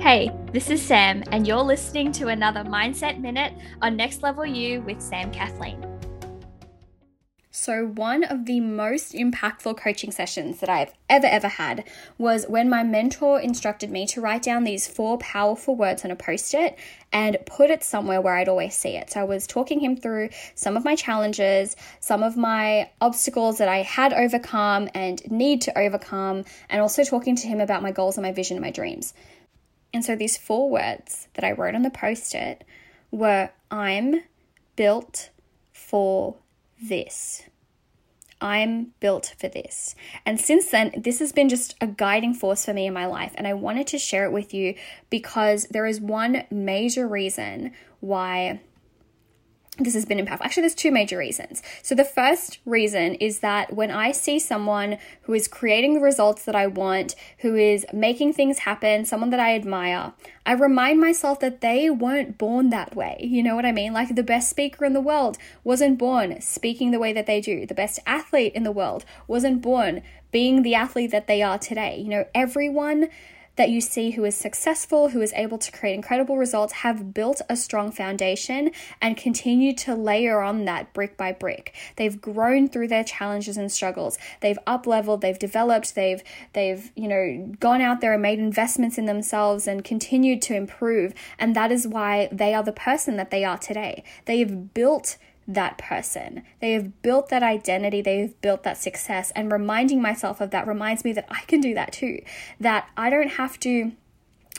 Hey, this is Sam, and you're listening to another Mindset Minute on Next Level You with Sam Kathleen. So, one of the most impactful coaching sessions that I've ever, ever had was when my mentor instructed me to write down these four powerful words on a post it and put it somewhere where I'd always see it. So, I was talking him through some of my challenges, some of my obstacles that I had overcome and need to overcome, and also talking to him about my goals and my vision and my dreams. And so these four words that I wrote on the post it were I'm built for this. I'm built for this. And since then, this has been just a guiding force for me in my life. And I wanted to share it with you because there is one major reason why this has been impactful. Actually, there's two major reasons. So, the first reason is that when I see someone who is creating the results that I want, who is making things happen, someone that I admire, I remind myself that they weren't born that way. You know what I mean? Like the best speaker in the world wasn't born speaking the way that they do, the best athlete in the world wasn't born being the athlete that they are today. You know, everyone that you see who is successful, who is able to create incredible results, have built a strong foundation and continue to layer on that brick by brick. They've grown through their challenges and struggles. They've up leveled, they've developed, they've they've, you know, gone out there and made investments in themselves and continued to improve. And that is why they are the person that they are today. They have built that person. They have built that identity, they have built that success, and reminding myself of that reminds me that I can do that too. That I don't have to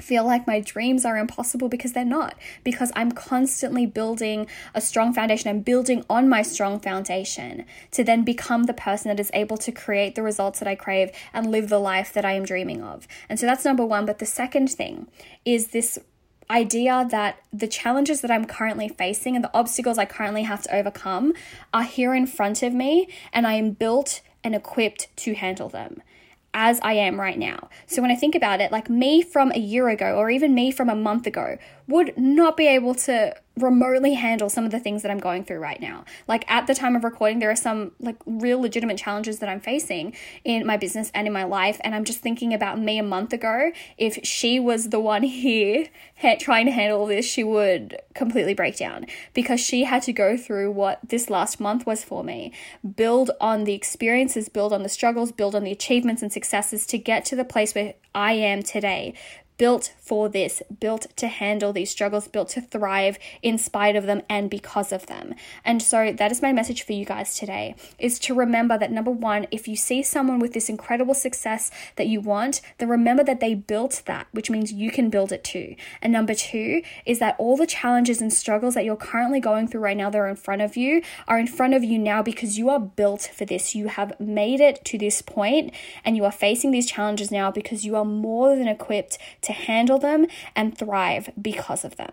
feel like my dreams are impossible because they're not because I'm constantly building a strong foundation I'm building on my strong foundation to then become the person that is able to create the results that I crave and live the life that I am dreaming of. And so that's number 1, but the second thing is this idea that the challenges that I'm currently facing and the obstacles I currently have to overcome are here in front of me and I am built and equipped to handle them as I am right now. So when I think about it, like me from a year ago or even me from a month ago would not be able to remotely handle some of the things that I'm going through right now. Like at the time of recording, there are some like real legitimate challenges that I'm facing in my business and in my life. And I'm just thinking about me a month ago. If she was the one here trying to handle this, she would completely break down because she had to go through what this last month was for me, build on the experiences, build on the struggles, build on the achievements and successes to get to the place where I am today built for this, built to handle these struggles, built to thrive in spite of them and because of them. And so that is my message for you guys today is to remember that number 1, if you see someone with this incredible success that you want, then remember that they built that, which means you can build it too. And number 2 is that all the challenges and struggles that you're currently going through right now that are in front of you are in front of you now because you are built for this. You have made it to this point and you are facing these challenges now because you are more than equipped to handle them and thrive because of them.